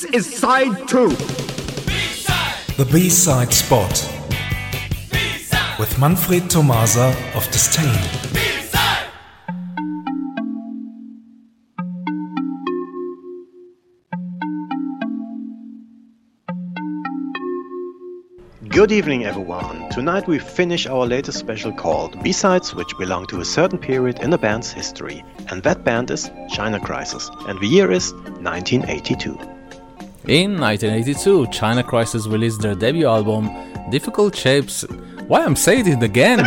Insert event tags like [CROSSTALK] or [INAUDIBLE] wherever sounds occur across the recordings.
This is side two. The B-side spot with Manfred Tomasa of Disdain. Good evening, everyone. Tonight we finish our latest special called B-Sides, which belong to a certain period in a band's history. And that band is China Crisis. And the year is 1982. In 1982, China Crisis released their debut album, Difficult Shapes. Why I'm saying it again? [LAUGHS]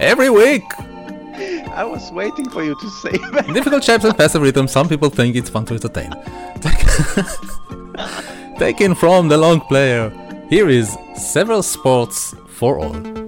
Every week! I was waiting for you to say that. Difficult Shapes and Passive Rhythm, some people think it's fun to entertain. [LAUGHS] Taken from the long player, here is Seven Sports for All.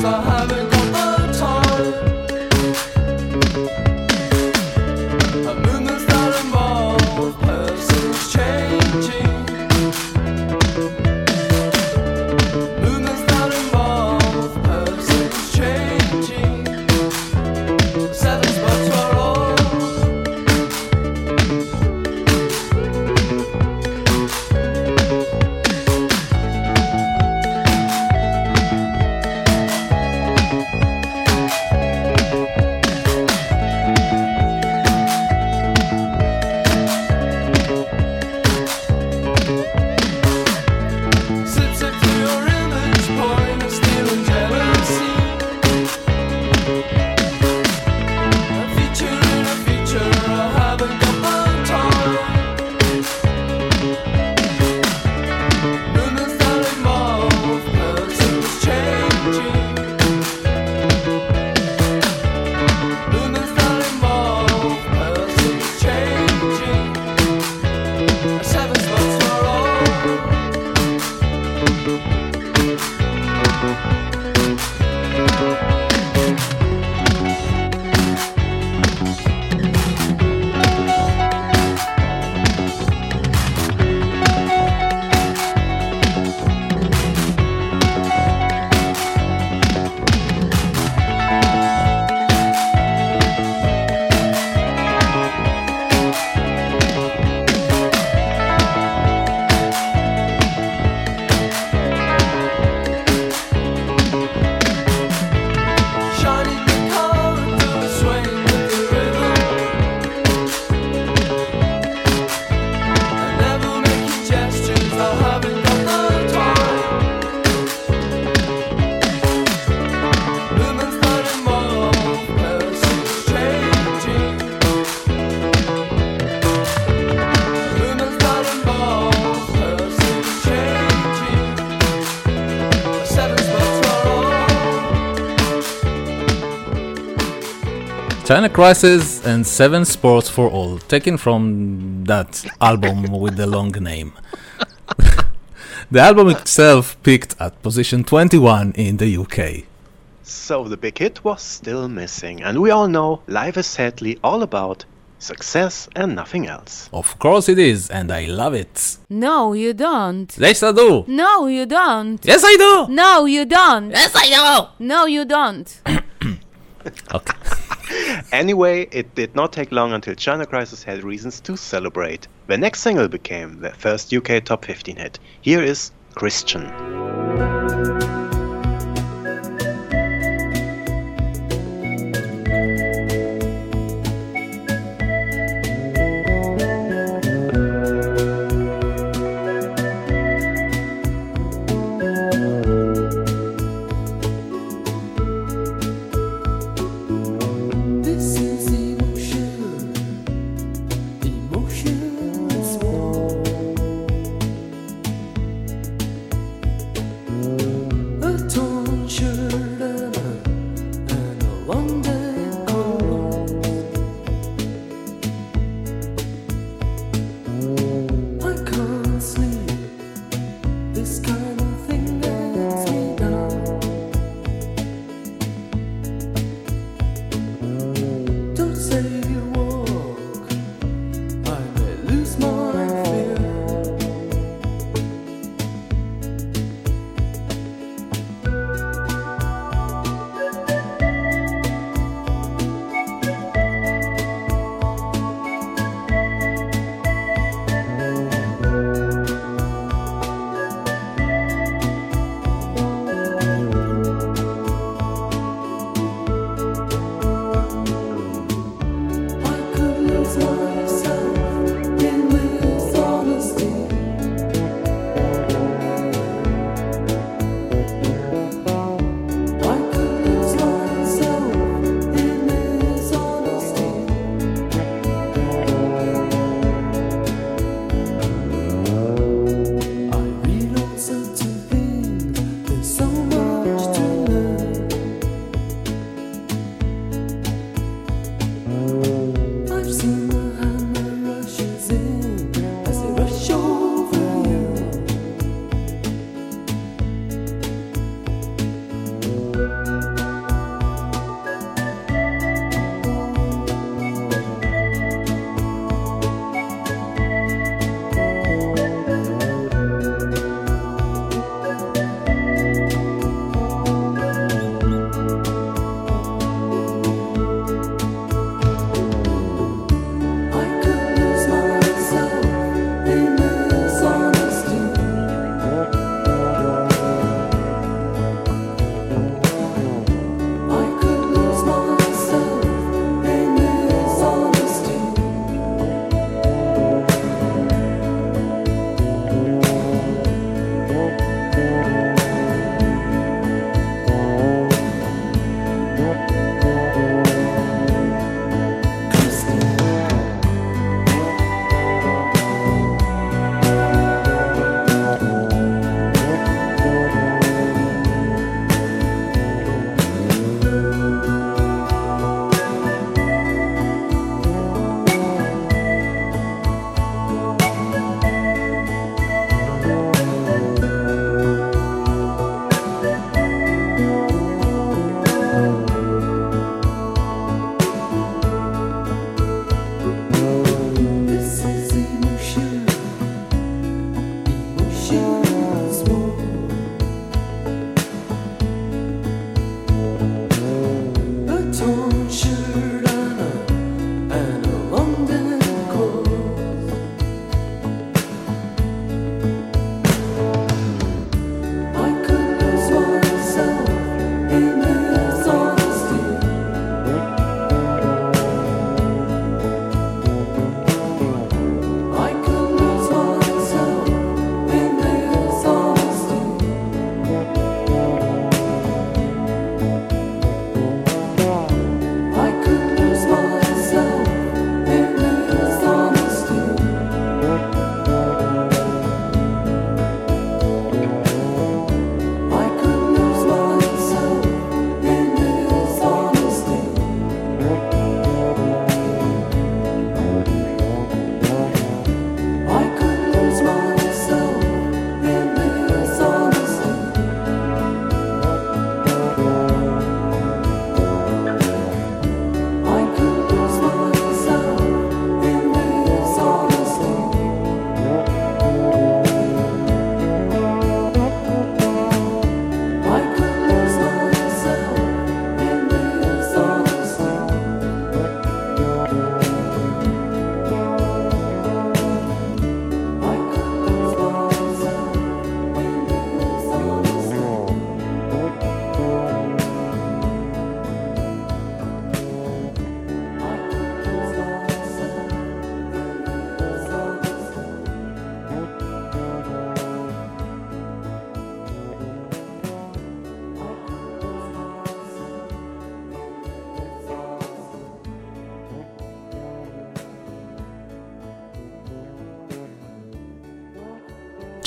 for her. China Crisis and Seven Sports for All, taken from that album with the long name. [LAUGHS] the album itself peaked at position 21 in the UK. So the big hit was still missing, and we all know life is sadly all about success and nothing else. Of course it is, and I love it. No, you don't. Yes, I do. No, you don't. Yes, I do. No, you don't. Yes, I do. No, you don't. [COUGHS] okay. Anyway, it did not take long until China Crisis had reasons to celebrate. The next single became their first UK top 15 hit. Here is Christian.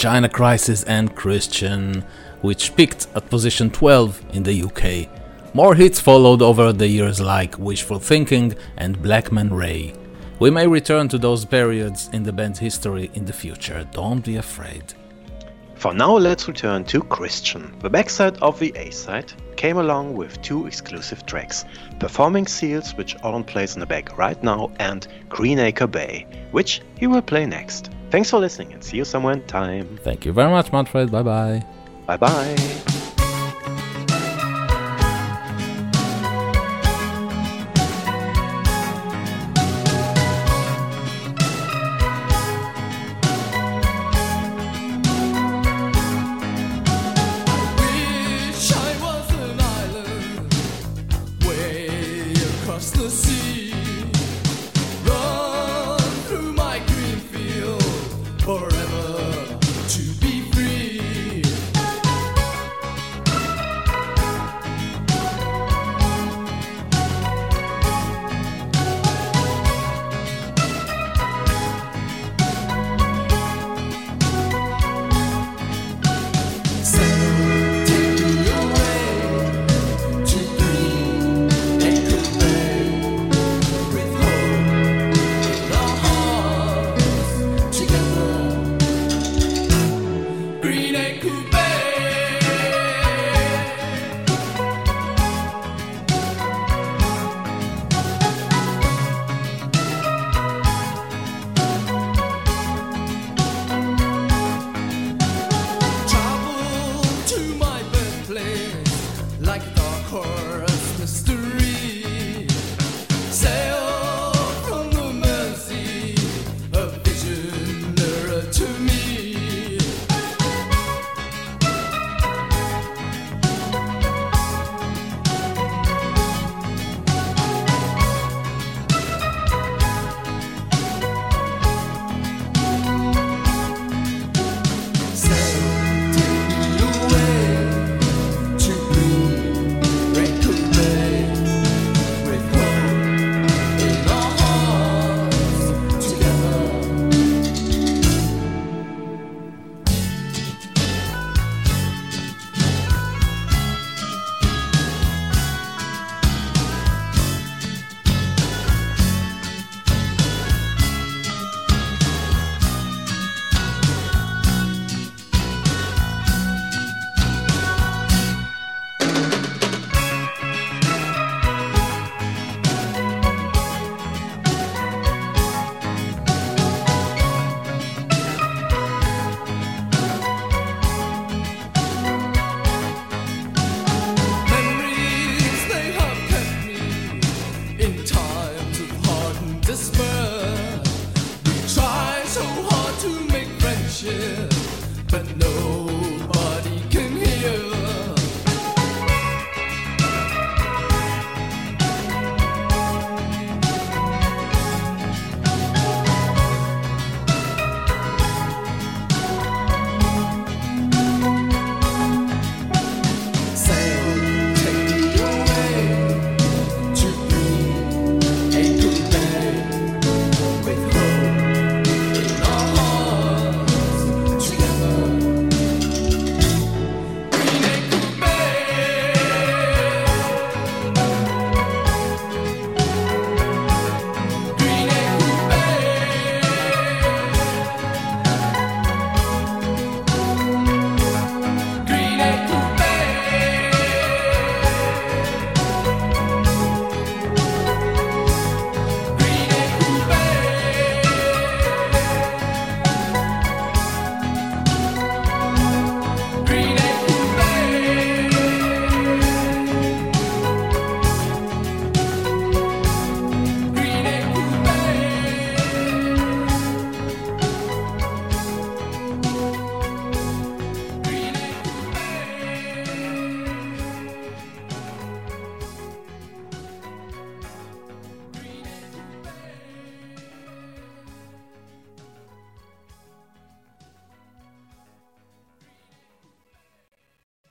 China Crisis and Christian, which peaked at position 12 in the UK. More hits followed over the years like Wishful Thinking and Black Man Ray. We may return to those periods in the band's history in the future, don't be afraid. For now, let's return to Christian. The backside of the A side came along with two exclusive tracks Performing Seals, which Oren plays in the back right now, and Greenacre Bay, which he will play next. Thanks for listening and see you somewhere in time. Thank you very much, Manfred. Bye bye. Bye bye.